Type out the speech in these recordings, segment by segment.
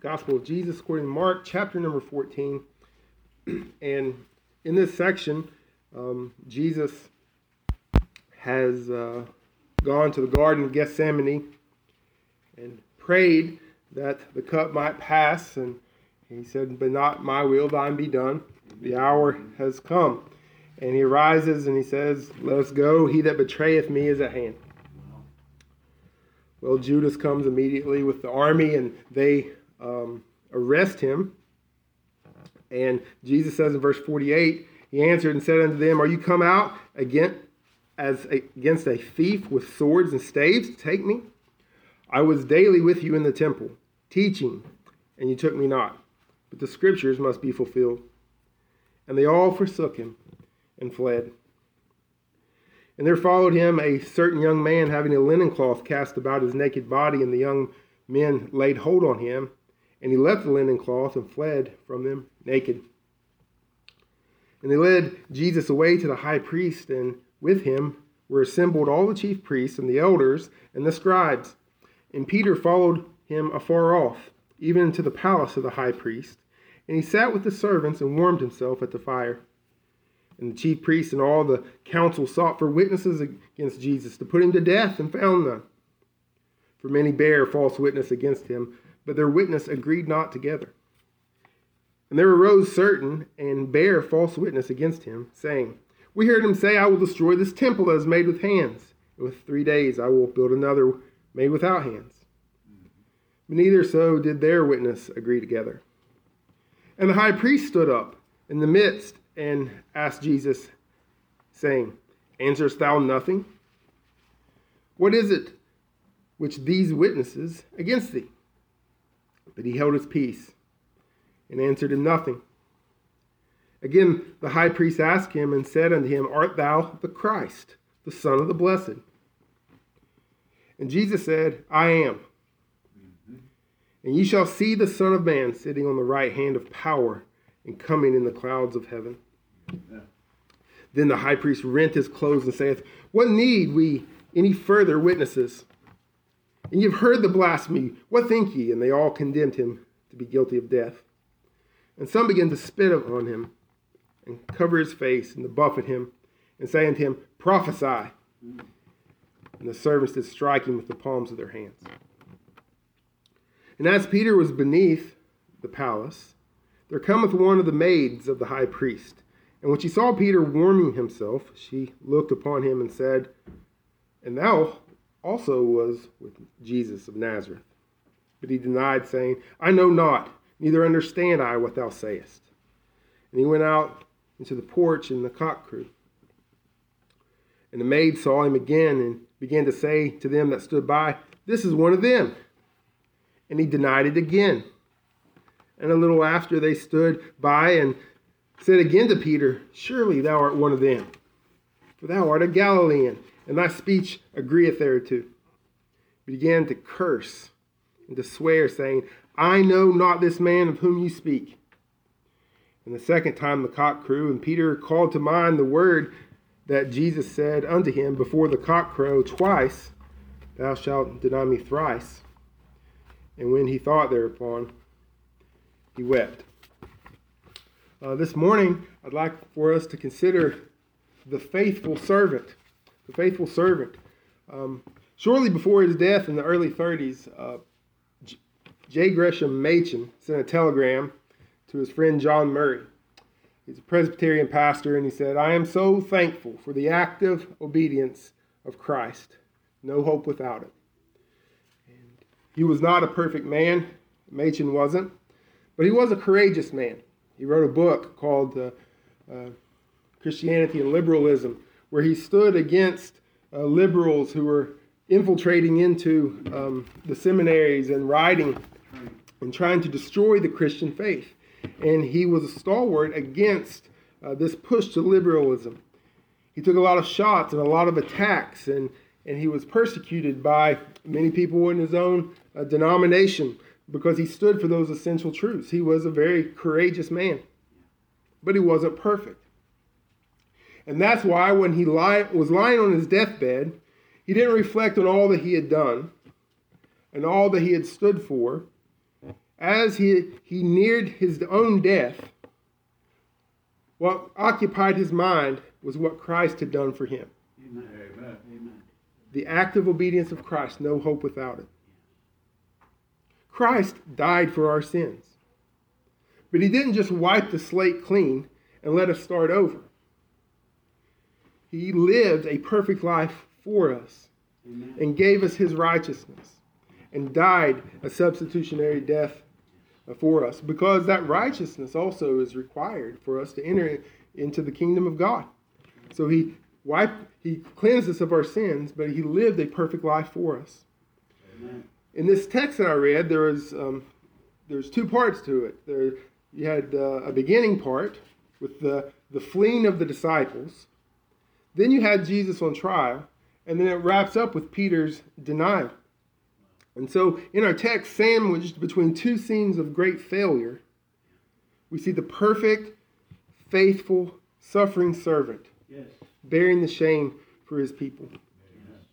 Gospel of Jesus according to Mark, chapter number 14. And in this section, um, Jesus has uh, gone to the Garden of Gethsemane and prayed that the cup might pass. And he said, But not my will, thine be done. The hour has come. And he arises and he says, Let us go. He that betrayeth me is at hand. Well, Judas comes immediately with the army and they um, arrest him. And Jesus says in verse 48, He answered and said unto them, Are you come out again as a, against a thief with swords and staves to take me? I was daily with you in the temple, teaching, and you took me not. But the scriptures must be fulfilled. And they all forsook him and fled. And there followed him a certain young man having a linen cloth cast about his naked body, and the young men laid hold on him and he left the linen cloth and fled from them naked. And they led Jesus away to the high priest, and with him were assembled all the chief priests and the elders and the scribes. And Peter followed him afar off, even into the palace of the high priest. And he sat with the servants and warmed himself at the fire. And the chief priests and all the council sought for witnesses against Jesus to put him to death and found none. For many bare false witness against him but their witness agreed not together. And there arose certain and bare false witness against him, saying, We heard him say, I will destroy this temple that is made with hands, and with three days I will build another made without hands. But neither so did their witness agree together. And the high priest stood up in the midst and asked Jesus, saying, Answerest thou nothing? What is it which these witnesses against thee? But he held his peace and answered him nothing. Again, the high priest asked him and said unto him, Art thou the Christ, the Son of the Blessed? And Jesus said, I am. And ye shall see the Son of Man sitting on the right hand of power and coming in the clouds of heaven. Then the high priest rent his clothes and saith, What need we any further witnesses? And you've heard the blasphemy. What think ye? And they all condemned him to be guilty of death. And some began to spit upon him and cover his face and to buffet him and say unto him, Prophesy. And the servants did strike him with the palms of their hands. And as Peter was beneath the palace, there cometh one of the maids of the high priest. And when she saw Peter warming himself, she looked upon him and said, And thou also was with Jesus of Nazareth. But he denied, saying, I know not, neither understand I what thou sayest. And he went out into the porch, and the cock crew. And the maid saw him again and began to say to them that stood by, This is one of them. And he denied it again. And a little after they stood by and said again to Peter, Surely thou art one of them, for thou art a Galilean and thy speech agreeth thereto. He began to curse and to swear, saying, I know not this man of whom you speak. And the second time the cock crew, and Peter called to mind the word that Jesus said unto him before the cock crow twice, Thou shalt deny me thrice. And when he thought thereupon, he wept. Uh, this morning, I'd like for us to consider the faithful servant the faithful servant. Um, shortly before his death in the early 30s, uh, J. Gresham Machen sent a telegram to his friend John Murray. He's a Presbyterian pastor, and he said, I am so thankful for the active obedience of Christ. No hope without it. And he was not a perfect man, Machen wasn't, but he was a courageous man. He wrote a book called uh, uh, Christianity and Liberalism where he stood against uh, liberals who were infiltrating into um, the seminaries and writing and trying to destroy the Christian faith. And he was a stalwart against uh, this push to liberalism. He took a lot of shots and a lot of attacks, and, and he was persecuted by many people in his own uh, denomination because he stood for those essential truths. He was a very courageous man, but he wasn't perfect. And that's why when he lie, was lying on his deathbed, he didn't reflect on all that he had done and all that he had stood for as he, he neared his own death, what occupied his mind was what Christ had done for him. Amen. Amen. The active obedience of Christ, no hope without it. Christ died for our sins. But he didn't just wipe the slate clean and let us start over. He lived a perfect life for us Amen. and gave us his righteousness and died a substitutionary death for us because that righteousness also is required for us to enter into the kingdom of God. So he wiped, he cleansed us of our sins, but he lived a perfect life for us. Amen. In this text that I read, there was um, there's two parts to it. There you had uh, a beginning part with the the fleeing of the disciples. Then you had Jesus on trial, and then it wraps up with Peter's denial. And so, in our text, sandwiched between two scenes of great failure, we see the perfect, faithful, suffering servant Yes. bearing the shame for his people. Yes.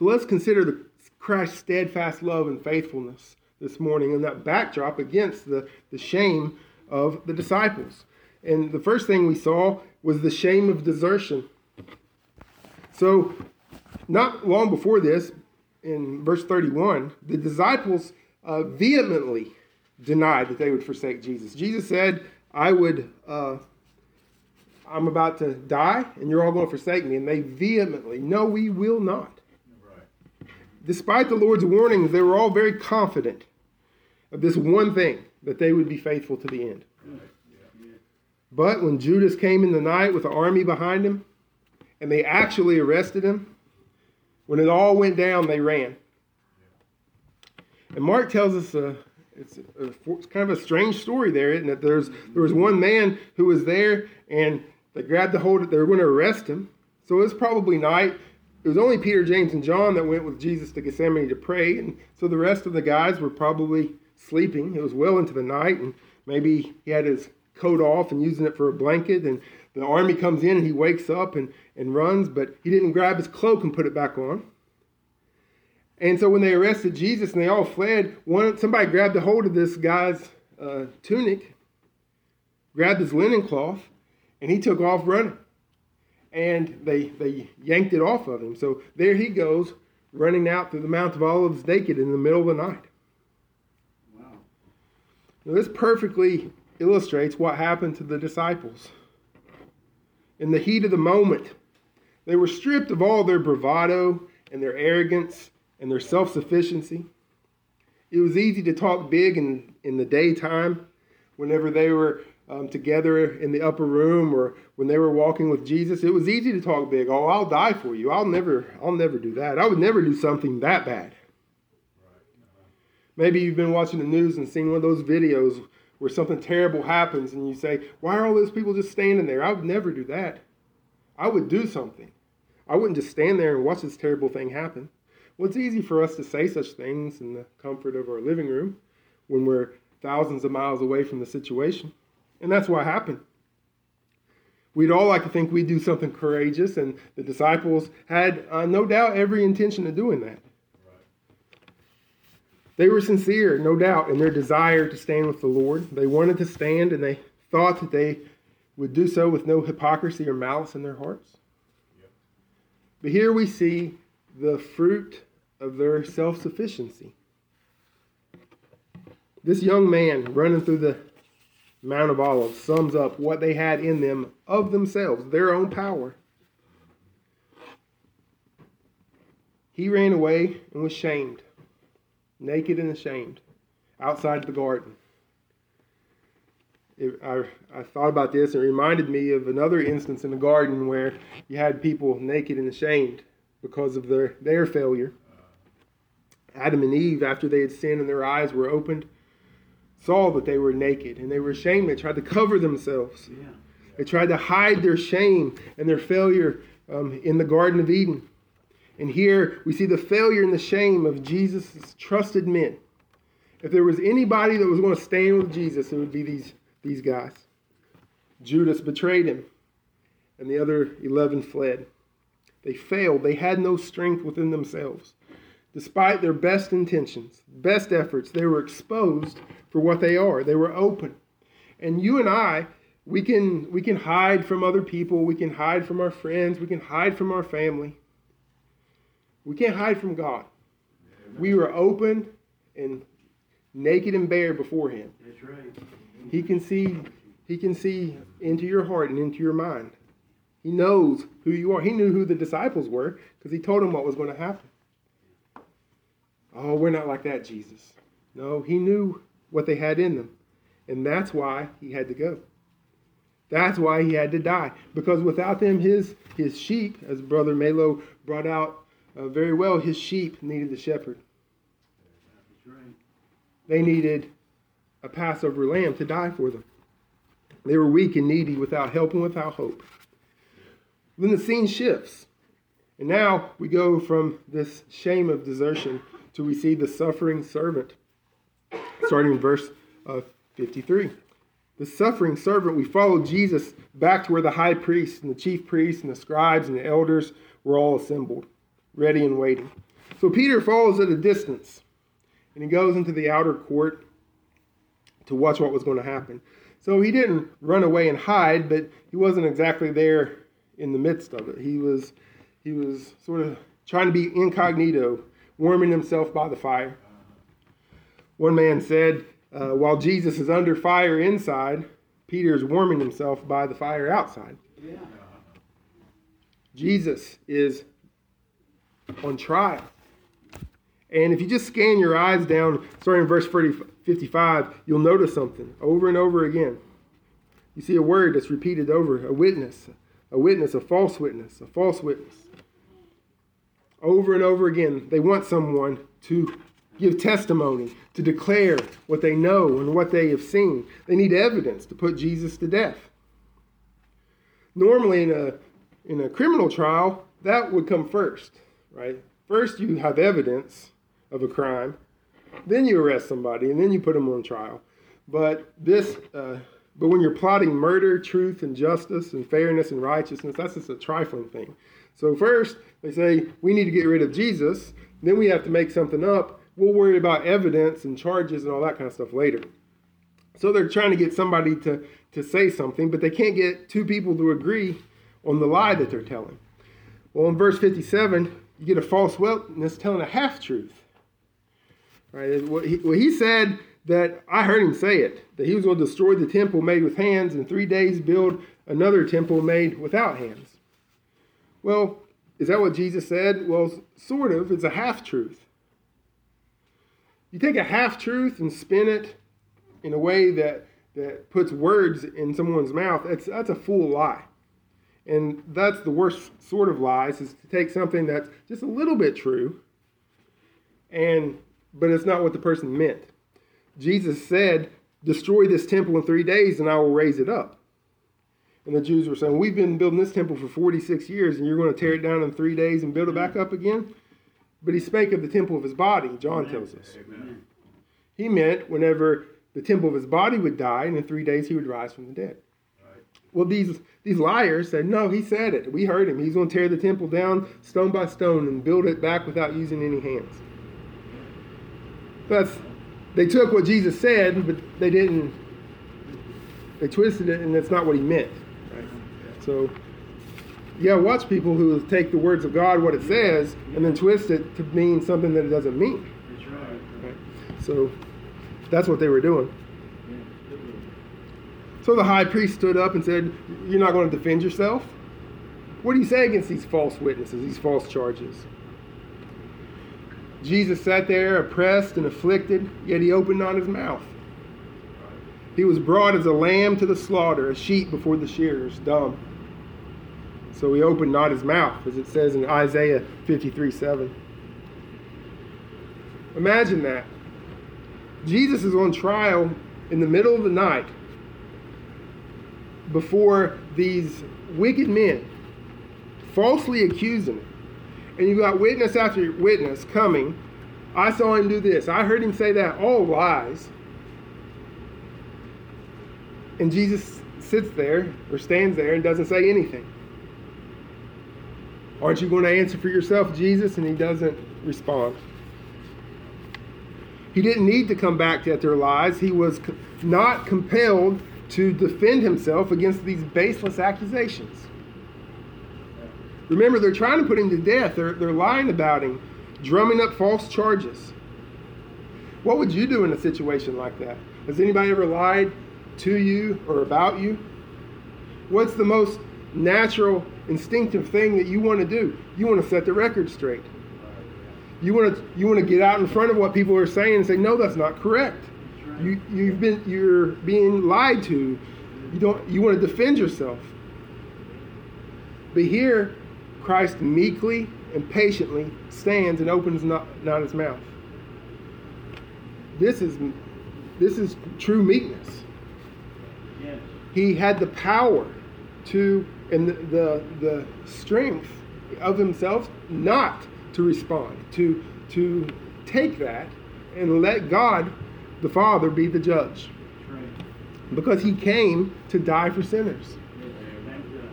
So let's consider the Christ's steadfast love and faithfulness this morning and that backdrop against the, the shame of the disciples. And the first thing we saw was the shame of desertion. So, not long before this, in verse 31, the disciples uh, vehemently denied that they would forsake Jesus. Jesus said, I would, uh, I'm about to die, and you're all going to forsake me. And they vehemently, no, we will not. Right. Despite the Lord's warnings, they were all very confident of this one thing that they would be faithful to the end. Good. But when Judas came in the night with an army behind him, and they actually arrested him, when it all went down, they ran. And Mark tells us a, it's, a, it's kind of a strange story there, isn't it? There's, there was one man who was there, and they grabbed the hold, they were going to arrest him. So it was probably night. It was only Peter, James, and John that went with Jesus to Gethsemane to pray. And so the rest of the guys were probably sleeping. It was well into the night, and maybe he had his coat off and using it for a blanket. And the army comes in, and he wakes up and, and runs, but he didn't grab his cloak and put it back on. And so when they arrested Jesus and they all fled, one somebody grabbed a hold of this guy's uh, tunic, grabbed his linen cloth, and he took off running. And they they yanked it off of him. So there he goes, running out through the Mount of Olives naked in the middle of the night. Wow. Now, this perfectly illustrates what happened to the disciples. In the heat of the moment, they were stripped of all their bravado and their arrogance and their self sufficiency. It was easy to talk big in, in the daytime whenever they were um, together in the upper room or when they were walking with Jesus. It was easy to talk big. Oh, I'll die for you. I'll never, I'll never do that. I would never do something that bad. Maybe you've been watching the news and seen one of those videos where something terrible happens and you say, Why are all those people just standing there? I would never do that. I would do something. I wouldn't just stand there and watch this terrible thing happen. Well, it's easy for us to say such things in the comfort of our living room when we're thousands of miles away from the situation. And that's what happened. We'd all like to think we'd do something courageous, and the disciples had uh, no doubt every intention of doing that. They were sincere, no doubt, in their desire to stand with the Lord. They wanted to stand, and they thought that they would do so with no hypocrisy or malice in their hearts. But here we see the fruit of their self sufficiency. This young man running through the Mount of Olives sums up what they had in them of themselves, their own power. He ran away and was shamed, naked and ashamed, outside the garden. It, I, I thought about this and it reminded me of another instance in the garden where you had people naked and ashamed because of their, their failure. Adam and Eve, after they had sinned and their eyes were opened, saw that they were naked and they were ashamed. They tried to cover themselves. Yeah. They tried to hide their shame and their failure um, in the Garden of Eden. And here we see the failure and the shame of Jesus' trusted men. If there was anybody that was going to stand with Jesus, it would be these, these guys. Judas betrayed him, and the other 11 fled. They failed. They had no strength within themselves. despite their best intentions, best efforts, they were exposed for what they are. They were open. And you and I, we can we can hide from other people, we can hide from our friends, we can hide from our family. We can't hide from God. We were open and naked and bare before him. That's right. He can see he can see into your heart and into your mind. He knows who you are. He knew who the disciples were because he told them what was going to happen. Oh, we're not like that, Jesus. No, he knew what they had in them. And that's why he had to go. That's why he had to die. Because without them, his, his sheep, as Brother Malo brought out uh, very well, his sheep needed the shepherd. They needed a Passover lamb to die for them. They were weak and needy, without help and without hope. Then the scene shifts. And now we go from this shame of desertion to we see the suffering servant, starting in verse uh, 53. The suffering servant, we follow Jesus back to where the high priest and the chief priests and the scribes and the elders were all assembled, ready and waiting. So Peter follows at a distance and he goes into the outer court to watch what was going to happen. So he didn't run away and hide, but he wasn't exactly there in the midst of it. He was he was sort of trying to be incognito, warming himself by the fire. One man said, uh, while Jesus is under fire inside, Peter is warming himself by the fire outside. Yeah. Jesus is on trial. And if you just scan your eyes down, starting in verse 30, 55, you'll notice something over and over again. You see a word that's repeated over a witness, a witness, a false witness, a false witness. Over and over again, they want someone to give testimony, to declare what they know and what they have seen. They need evidence to put Jesus to death. Normally, in a in a criminal trial, that would come first, right? First, you have evidence of a crime, then you arrest somebody, and then you put them on trial. But this, uh, but when you're plotting murder, truth, and justice, and fairness and righteousness, that's just a trifling thing. So first, they say we need to get rid of Jesus. Then we have to make something up. We'll worry about evidence and charges and all that kind of stuff later. So they're trying to get somebody to to say something, but they can't get two people to agree on the lie that they're telling. Well, in verse 57, you get a false witness telling a half truth. Right? What he, well, he said that I heard him say it that he was going to destroy the temple made with hands and three days build another temple made without hands. Well, is that what Jesus said? Well, sort of. It's a half truth. You take a half truth and spin it in a way that, that puts words in someone's mouth, that's, that's a full lie. And that's the worst sort of lies is to take something that's just a little bit true and but it's not what the person meant. Jesus said, "Destroy this temple in 3 days and I will raise it up." And the Jews were saying, "We've been building this temple for 46 years and you're going to tear it down in 3 days and build it back up again?" But he spake of the temple of his body, John tells us. Amen. He meant whenever the temple of his body would die and in 3 days he would rise from the dead. Well, these these liars said, no, he said it. We heard him. He's going to tear the temple down stone by stone and build it back without using any hands. That's they took what Jesus said, but they didn't. They twisted it, and that's not what he meant. Right? So, yeah, watch people who take the words of God, what it says, and then twist it to mean something that it doesn't mean. Right? So, that's what they were doing. So the high priest stood up and said, You're not going to defend yourself? What do you say against these false witnesses, these false charges? Jesus sat there oppressed and afflicted, yet he opened not his mouth. He was brought as a lamb to the slaughter, a sheep before the shearers, dumb. So he opened not his mouth, as it says in Isaiah 53 7. Imagine that. Jesus is on trial in the middle of the night before these wicked men, falsely accusing him. And you got witness after witness coming. I saw him do this. I heard him say that. All lies. And Jesus sits there or stands there and doesn't say anything. Aren't you going to answer for yourself, Jesus? And he doesn't respond. He didn't need to come back at their lies. He was not compelled to defend himself against these baseless accusations. Remember, they're trying to put him to death. They're, they're lying about him, drumming up false charges. What would you do in a situation like that? Has anybody ever lied to you or about you? What's the most natural, instinctive thing that you want to do? You want to set the record straight. You want to you want to get out in front of what people are saying and say, no, that's not correct. You you've been you're being lied to. You don't you want to defend yourself. But here, Christ meekly and patiently stands and opens not, not his mouth. This is this is true meekness. Yes. He had the power to and the, the the strength of himself not to respond, to to take that and let God the Father be the judge. Right. Because he came to die for sinners. Yes. Thank God.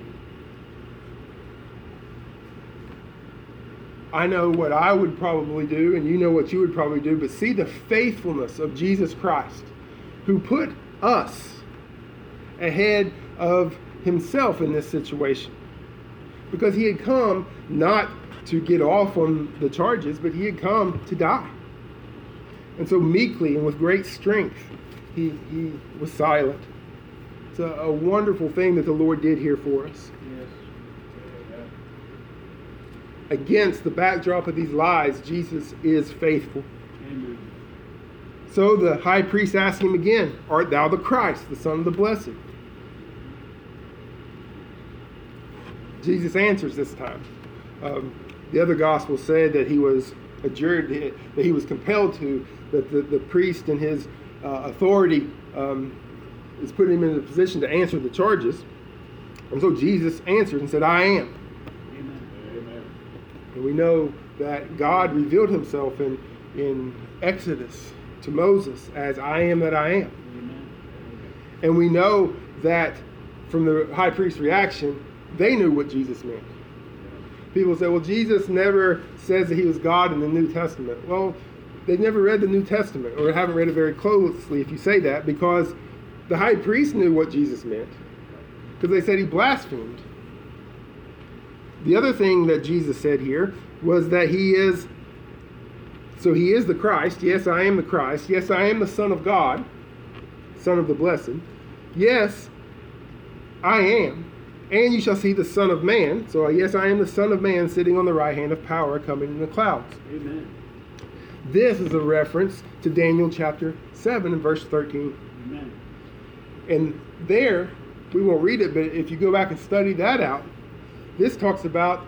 I know what I would probably do, and you know what you would probably do, but see the faithfulness of Jesus Christ, who put us ahead of himself in this situation. Because he had come not to get off on the charges, but he had come to die. And so meekly and with great strength, he, he was silent. It's a, a wonderful thing that the Lord did here for us Yes. against the backdrop of these lies, Jesus is faithful. Amen. So the high priest asked him again, Art thou the Christ, the Son of the Blessed? Jesus answers this time. Um, the other gospel said that he was adjured, that he was compelled to, that the, the priest and his uh, authority um, is putting him in a position to answer the charges. And so Jesus answered and said, I am. Amen. And we know that God revealed himself in, in Exodus to Moses as I am that I am. Amen. And we know that from the high priest's reaction, they knew what Jesus meant. People say, well, Jesus never says that he was God in the New Testament. Well, they've never read the New Testament or haven't read it very closely if you say that because the high priest knew what Jesus meant because they said he blasphemed. The other thing that Jesus said here was that he is, so he is the Christ. Yes, I am the Christ. Yes, I am the Son of God, Son of the Blessed. Yes, I am. And you shall see the Son of Man. So, yes, I am the Son of Man sitting on the right hand of power coming in the clouds. Amen. This is a reference to Daniel chapter 7 and verse 13. Amen. And there, we won't read it, but if you go back and study that out, this talks about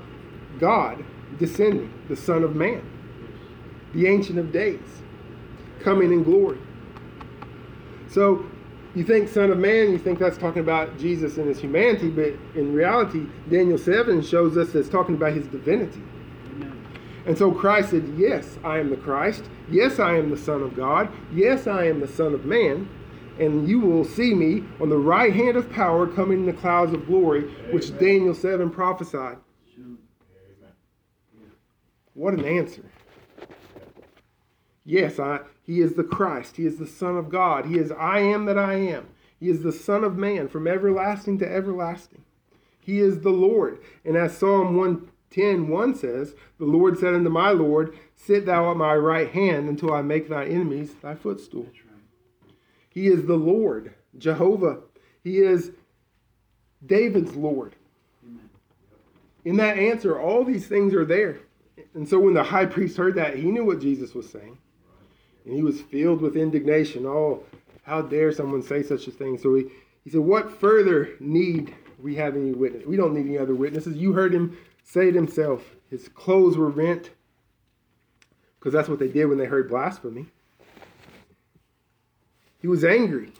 God descending, the Son of Man, the Ancient of Days, coming in glory. So you think Son of Man, you think that's talking about Jesus and his humanity, but in reality, Daniel 7 shows us that's talking about his divinity. Amen. And so Christ said, Yes, I am the Christ. Yes, I am the Son of God. Yes, I am the Son of Man. And you will see me on the right hand of power coming in the clouds of glory, which Daniel 7 prophesied. Shoot. What an answer. Yes, I, he is the Christ. He is the Son of God. He is I am that I am. He is the Son of Man from everlasting to everlasting. He is the Lord. And as Psalm 110 1 says, The Lord said unto my Lord, Sit thou at my right hand until I make thy enemies thy footstool. Right. He is the Lord, Jehovah. He is David's Lord. Amen. In that answer, all these things are there. And so when the high priest heard that, he knew what Jesus was saying. And he was filled with indignation. Oh, how dare someone say such a thing? So he, he said, What further need we have any witness? We don't need any other witnesses. You heard him say it himself. His clothes were rent because that's what they did when they heard blasphemy. He was angry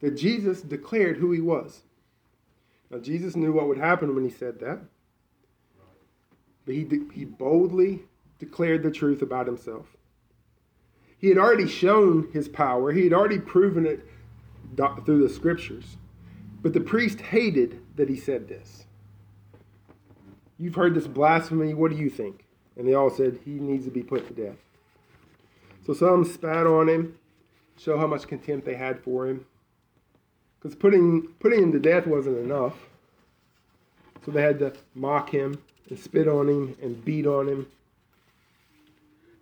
that Jesus declared who he was. Now, Jesus knew what would happen when he said that. But he, de- he boldly declared the truth about himself. He had already shown his power, he had already proven it do- through the scriptures. But the priest hated that he said this. You've heard this blasphemy. What do you think? And they all said, He needs to be put to death. So some spat on him, show how much contempt they had for him. Because putting, putting him to death wasn't enough. So they had to mock him and spit on him and beat on him.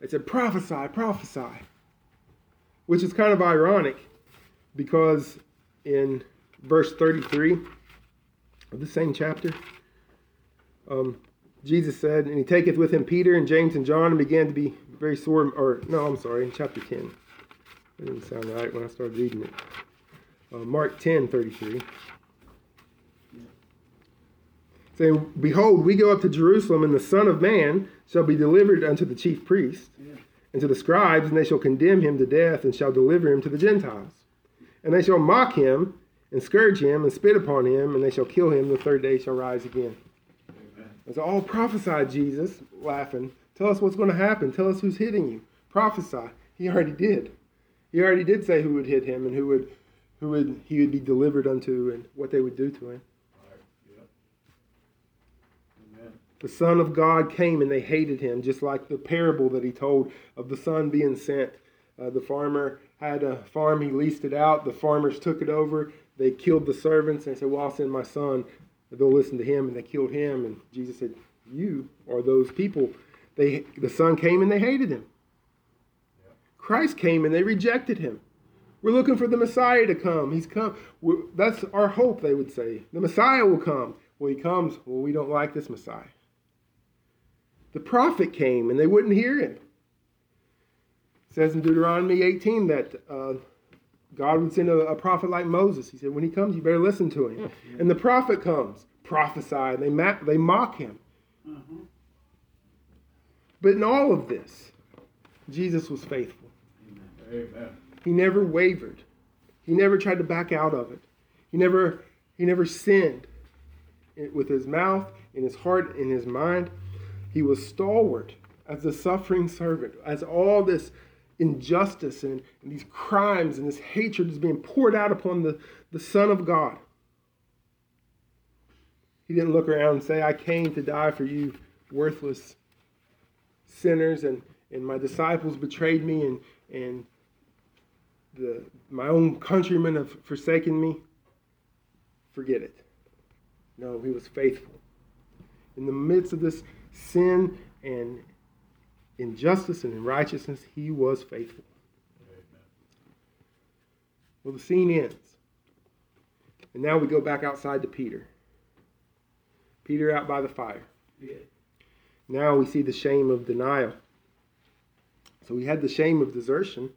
They said, prophesy, prophesy. Which is kind of ironic because in verse 33 of the same chapter, um, Jesus said, And he taketh with him Peter and James and John and began to be very sore. Or, no, I'm sorry, in chapter 10. It didn't sound right when I started reading it. Uh, Mark 10 33. Saying, Behold, we go up to Jerusalem, and the Son of Man shall be delivered unto the chief priests and to the scribes, and they shall condemn him to death, and shall deliver him to the Gentiles. And they shall mock him, and scourge him, and spit upon him, and they shall kill him. The third day shall rise again. It's all prophesied, Jesus, laughing. Tell us what's going to happen. Tell us who's hitting you. Prophesy. He already did. He already did say who would hit him and who would who would he would be delivered unto and what they would do to him. The Son of God came and they hated him, just like the parable that he told of the son being sent. Uh, the farmer had a farm, he leased it out. The farmers took it over. They killed the servants and said, Well, I'll send my son. They'll listen to him, and they killed him. And Jesus said, You are those people. They, the son came and they hated him. Christ came and they rejected him. We're looking for the Messiah to come. He's come. We're, that's our hope, they would say. The Messiah will come. Well, he comes. Well, we don't like this Messiah. The prophet came and they wouldn't hear him. It says in Deuteronomy 18 that uh, God would send a, a, prophet like Moses. He said, when he comes, you better listen to him. And the prophet comes, prophesy, and they, ma- they mock him. Uh-huh. But in all of this, Jesus was faithful. Amen. He never wavered. He never tried to back out of it. He never he never sinned with his mouth, in his heart, in his mind. He was stalwart as a suffering servant, as all this injustice and, and these crimes and this hatred is being poured out upon the, the Son of God. He didn't look around and say, I came to die for you, worthless sinners, and, and my disciples betrayed me, and, and the, my own countrymen have forsaken me. Forget it. No, he was faithful. In the midst of this sin and injustice and in righteousness he was faithful. Well, the scene ends. And now we go back outside to Peter. Peter out by the fire. Yeah. Now we see the shame of denial. So we had the shame of desertion.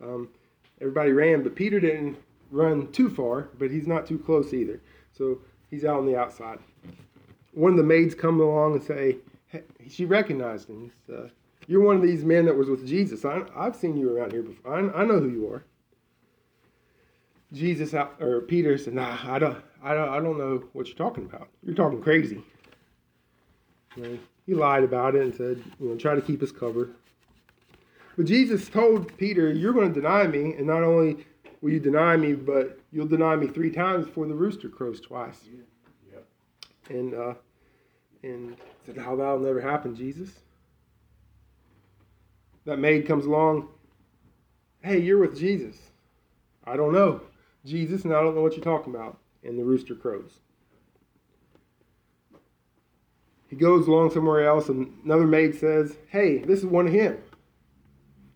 Um, everybody ran, but Peter didn't run too far, but he's not too close either. So he's out on the outside. One of the maids come along and say, hey, she recognized him. Uh, You're one of these men that was with Jesus. I, have seen you around here before. I, I, know who you are. Jesus or Peter said, Nah, I don't, I don't, I don't know what you're talking about. You're talking crazy. You know, he lied about it and said, you know, try to keep his cover. But Jesus told Peter, You're going to deny me, and not only will you deny me, but you'll deny me three times before the rooster crows twice. Yep. And uh, and said, How that'll never happen, Jesus. That maid comes along, Hey, you're with Jesus. I don't know. Jesus, and I don't know what you're talking about. And the rooster crows. He goes along somewhere else, and another maid says, Hey, this is one of him.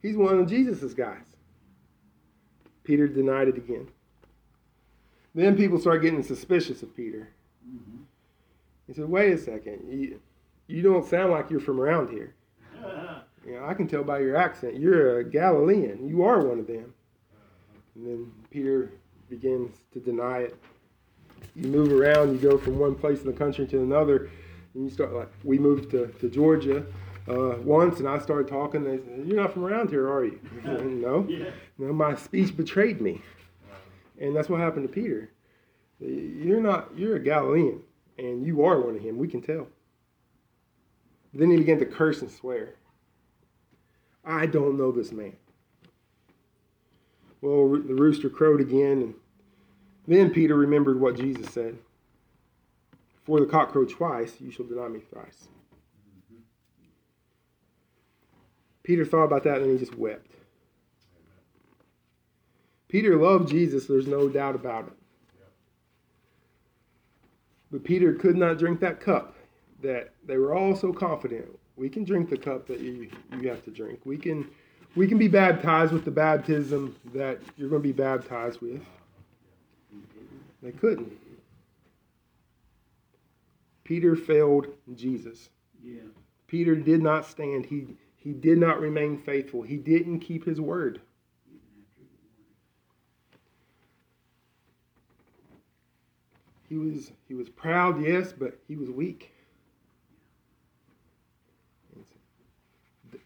He's one of Jesus's guys. Peter denied it again. Then people start getting suspicious of Peter. Mm-hmm. He said, Wait a second. You, you don't sound like you're from around here. You know, I can tell by your accent. You're a Galilean. You are one of them. And then Peter begins to deny it. You move around, you go from one place in the country to another, and you start like, we moved to, to Georgia uh, once, and I started talking. They said, You're not from around here, are you? no. Yeah. No, my speech betrayed me. And that's what happened to Peter. You're not, you're a Galilean, and you are one of him. We can tell. Then he began to curse and swear. I don't know this man. Well, the rooster crowed again, and then Peter remembered what Jesus said. Before the cock crow twice, you shall deny me thrice. Peter thought about that and he just wept. Peter loved Jesus, there's no doubt about it. But Peter could not drink that cup that they were all so confident. We can drink the cup that you, you have to drink. We can we can be baptized with the baptism that you're going to be baptized with. They couldn't. Peter failed Jesus. Yeah. Peter did not stand. He he did not remain faithful. He didn't keep his word. He was he was proud, yes, but he was weak.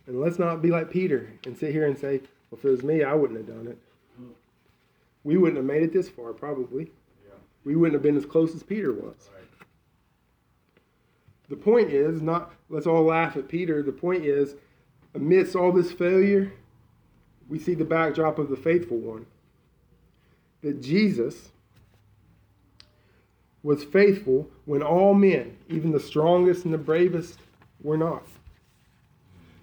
And let's not be like Peter and sit here and say, "Well, if it was me, I wouldn't have done it." We wouldn't have made it this far, probably. We wouldn't have been as close as Peter was. The point is not let's all laugh at Peter. The point is, amidst all this failure, we see the backdrop of the faithful one. That Jesus was faithful when all men, even the strongest and the bravest, were not.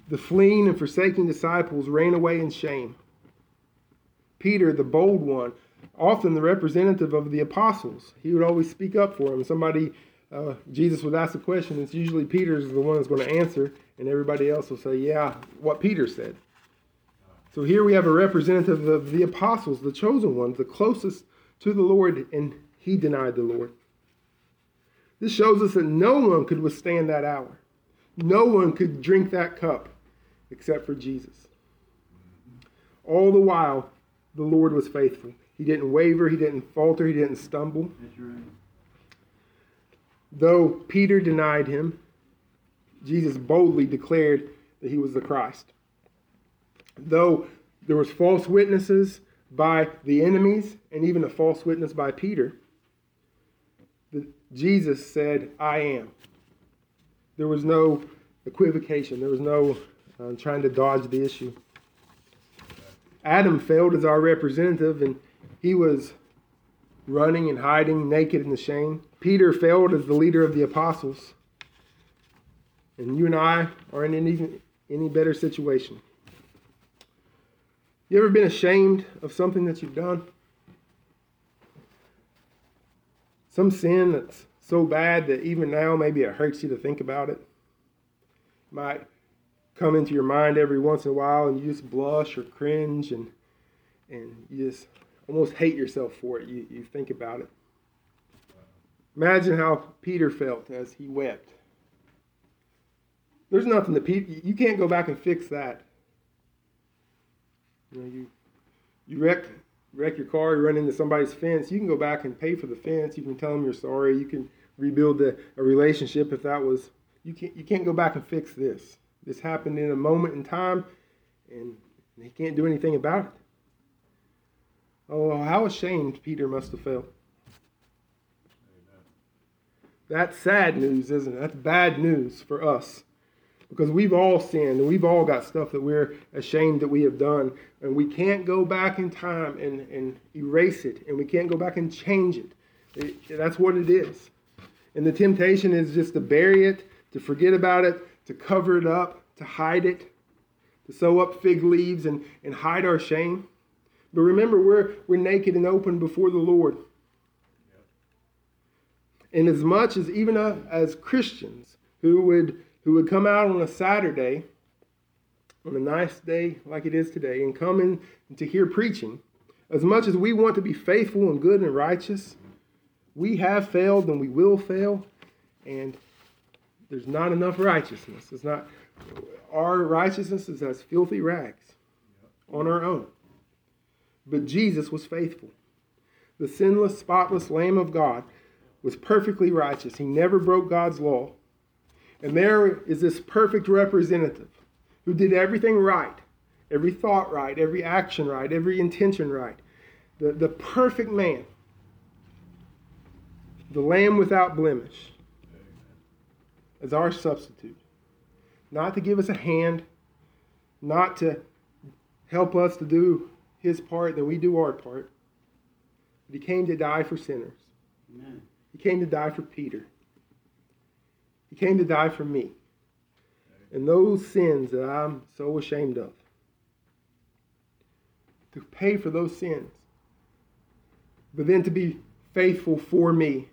The fleeing and forsaking disciples ran away in shame. Peter, the bold one, often the representative of the apostles, he would always speak up for them. Somebody uh, Jesus would ask a question, it's usually Peter's the one that's going to answer, and everybody else will say, Yeah, what Peter said. So here we have a representative of the apostles, the chosen ones, the closest to the Lord, and he denied the Lord. This shows us that no one could withstand that hour. No one could drink that cup except for Jesus. All the while, the Lord was faithful. He didn't waver, he didn't falter, he didn't stumble. That's right. Though Peter denied him, Jesus boldly declared that he was the Christ. Though there was false witnesses by the enemies and even a false witness by Peter, Jesus said, I am. There was no equivocation. There was no uh, trying to dodge the issue. Adam failed as our representative, and he was running and hiding, naked in the shame. Peter failed as the leader of the apostles. And you and I are in any, any better situation. You ever been ashamed of something that you've done? Some sin that's so bad that even now maybe it hurts you to think about it. it might come into your mind every once in a while and you just blush or cringe and and you just almost hate yourself for it. You, you think about it. Imagine how Peter felt as he wept. There's nothing that Peter, you can't go back and fix that. You know, you, you wreck, wreck your car, you run into somebody's fence, you can go back and pay for the fence. You can tell them you're sorry. You can rebuild the, a relationship if that was, you can't, you can't go back and fix this. This happened in a moment in time, and he can't do anything about it. Oh, how ashamed Peter must have felt. That's sad news, isn't it? That's bad news for us. Because we've all sinned and we've all got stuff that we're ashamed that we have done. And we can't go back in time and, and erase it. And we can't go back and change it. it. That's what it is. And the temptation is just to bury it, to forget about it, to cover it up, to hide it, to sew up fig leaves and, and hide our shame. But remember, we're, we're naked and open before the Lord. And as much as even uh, as Christians who would, who would come out on a Saturday, on a nice day like it is today, and come in to hear preaching, as much as we want to be faithful and good and righteous, we have failed and we will fail, and there's not enough righteousness. It's not our righteousness is as filthy rags on our own. But Jesus was faithful. The sinless, spotless Lamb of God was perfectly righteous. He never broke God's law. And there is this perfect representative who did everything right every thought right, every action right, every intention right. The, the perfect man, the Lamb without blemish, as our substitute. Not to give us a hand, not to help us to do his part, that we do our part. But he came to die for sinners. Amen. He came to die for Peter. He came to die for me. And those sins that I'm so ashamed of. To pay for those sins but then to be faithful for me,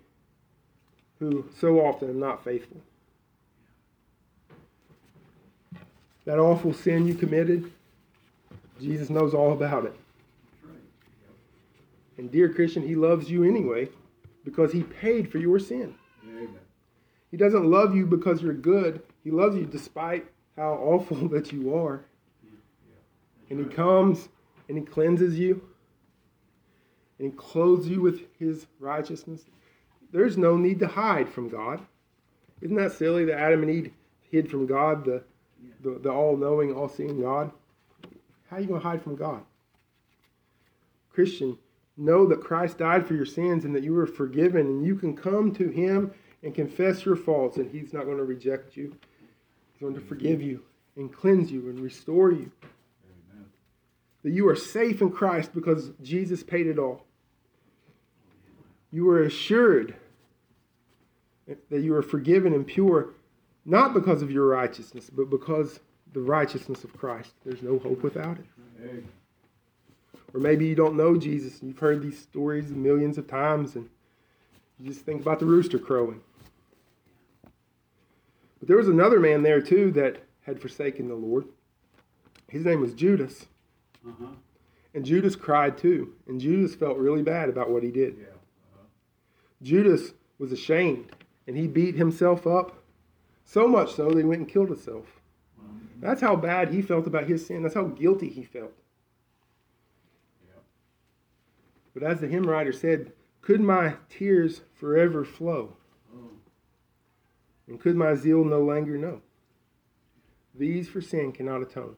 who so often am not faithful. That awful sin you committed, Jesus knows all about it. And dear Christian, he loves you anyway because he paid for your sin. Amen. He doesn't love you because you're good. He loves you despite how awful that you are. And he comes and he cleanses you and he clothes you with his righteousness. There's no need to hide from God. Isn't that silly that Adam and Eve hid from God, the, the, the all knowing, all seeing God? How are you going to hide from God? Christian, know that Christ died for your sins and that you are forgiven, and you can come to him and confess your faults, and he's not going to reject you. He's going to forgive you and cleanse you and restore you. Amen. That you are safe in Christ because Jesus paid it all. You are assured that you are forgiven and pure, not because of your righteousness, but because the righteousness of Christ. There's no hope without it. Amen. Or maybe you don't know Jesus and you've heard these stories millions of times and you just think about the rooster crowing. But there was another man there too that had forsaken the Lord. His name was Judas. Uh-huh. And Judas cried too. And Judas felt really bad about what he did. Yeah. Uh-huh. Judas was ashamed and he beat himself up so much so that he went and killed himself. That's how bad he felt about his sin. That's how guilty he felt. But as the hymn writer said, could my tears forever flow? And could my zeal no longer know? These for sin cannot atone.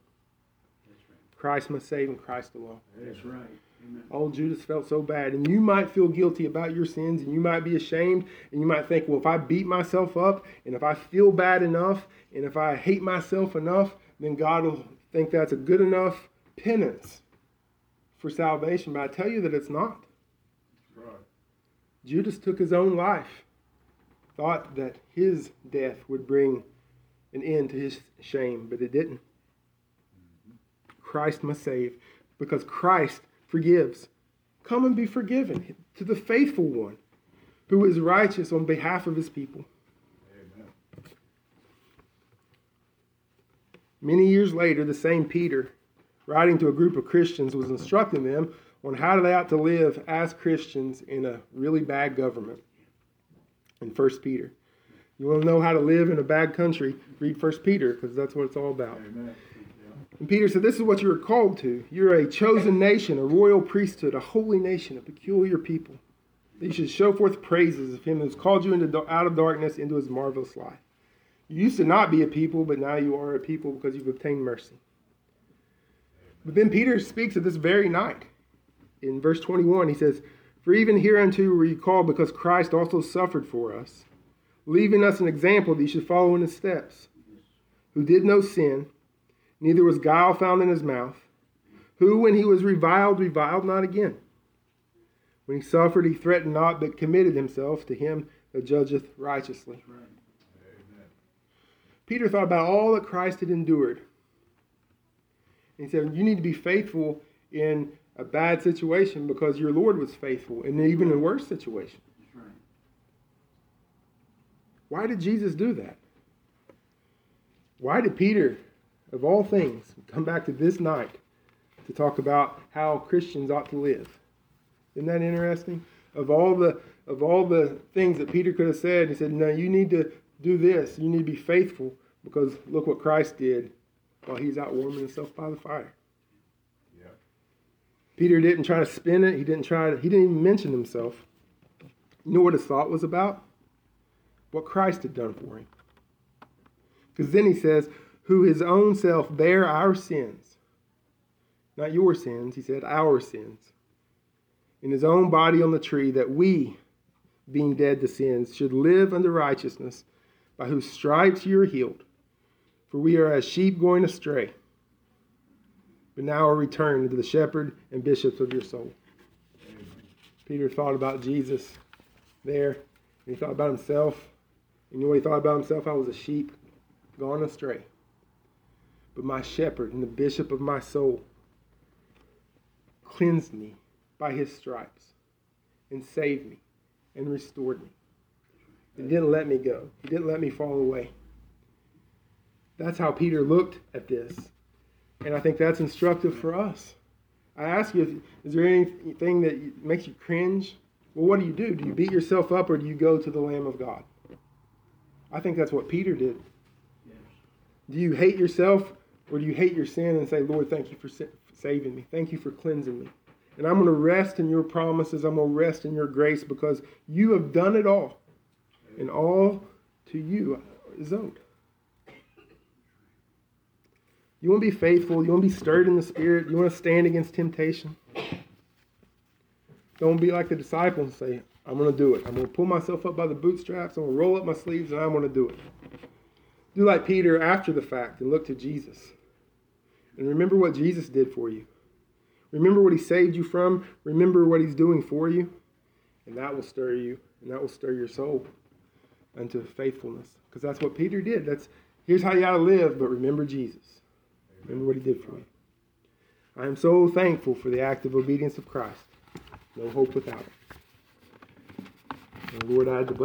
Christ must save and Christ alone. That's right. Amen. Oh, Judas felt so bad. And you might feel guilty about your sins and you might be ashamed and you might think, well, if I beat myself up and if I feel bad enough and if I hate myself enough, then God will think that's a good enough penance for salvation. But I tell you that it's not. Right. Judas took his own life, thought that his death would bring an end to his shame, but it didn't. Mm-hmm. Christ must save because Christ forgives. Come and be forgiven to the faithful one who is righteous on behalf of his people. Amen. Many years later, the same Peter, writing to a group of Christians, was instructing them on how they ought to live as Christians in a really bad government. In 1 Peter. You want to know how to live in a bad country? Read 1 Peter because that's what it's all about. Amen. And Peter said, This is what you are called to. You're a chosen nation, a royal priesthood, a holy nation, a peculiar people. You should show forth praises of him who has called you into, out of darkness into his marvelous light. You used to not be a people, but now you are a people because you've obtained mercy. But then Peter speaks of this very night. In verse 21, he says, For even hereunto were you called, because Christ also suffered for us, leaving us an example that you should follow in his steps, who did no sin, neither was guile found in his mouth, who, when he was reviled, reviled not again. When he suffered, he threatened not, but committed himself to him that judgeth righteously. Right. Peter thought about all that Christ had endured. And he said, You need to be faithful in a bad situation because your Lord was faithful, and even a worse situation. Right. Why did Jesus do that? Why did Peter, of all things, come back to this night to talk about how Christians ought to live? Isn't that interesting? Of all the of all the things that Peter could have said, he said, "No, you need to do this. You need to be faithful because look what Christ did while he's out warming himself by the fire." Yeah. Peter didn't try to spin it. He didn't try to. He didn't even mention himself. You know what his thought was about? What Christ had done for him. Because then he says, "Who his own self bare our sins, not your sins." He said, "Our sins." In his own body on the tree, that we, being dead to sins, should live unto righteousness, by whose stripes you are healed. For we are as sheep going astray but now are returned to the shepherd and bishops of your soul. Peter thought about Jesus there, and he thought about himself. And you know what he thought about himself? I was a sheep gone astray. But my shepherd and the bishop of my soul cleansed me by his stripes and saved me and restored me. He didn't let me go. He didn't let me fall away. That's how Peter looked at this. And I think that's instructive for us. I ask you, is there anything that makes you cringe? Well, what do you do? Do you beat yourself up or do you go to the Lamb of God? I think that's what Peter did. Do you hate yourself or do you hate your sin and say, Lord, thank you for saving me? Thank you for cleansing me. And I'm going to rest in your promises. I'm going to rest in your grace because you have done it all. And all to you is owed. You want to be faithful. You want to be stirred in the spirit. You want to stand against temptation. Don't be like the disciples and say, I'm going to do it. I'm going to pull myself up by the bootstraps. I'm going to roll up my sleeves and I'm going to do it. Do like Peter after the fact and look to Jesus. And remember what Jesus did for you. Remember what he saved you from. Remember what he's doing for you. And that will stir you and that will stir your soul unto faithfulness. Because that's what Peter did. That's here's how you ought to live, but remember Jesus. Remember what he did for you. I am so thankful for the active obedience of Christ. No hope without it. And Lord, I had to bless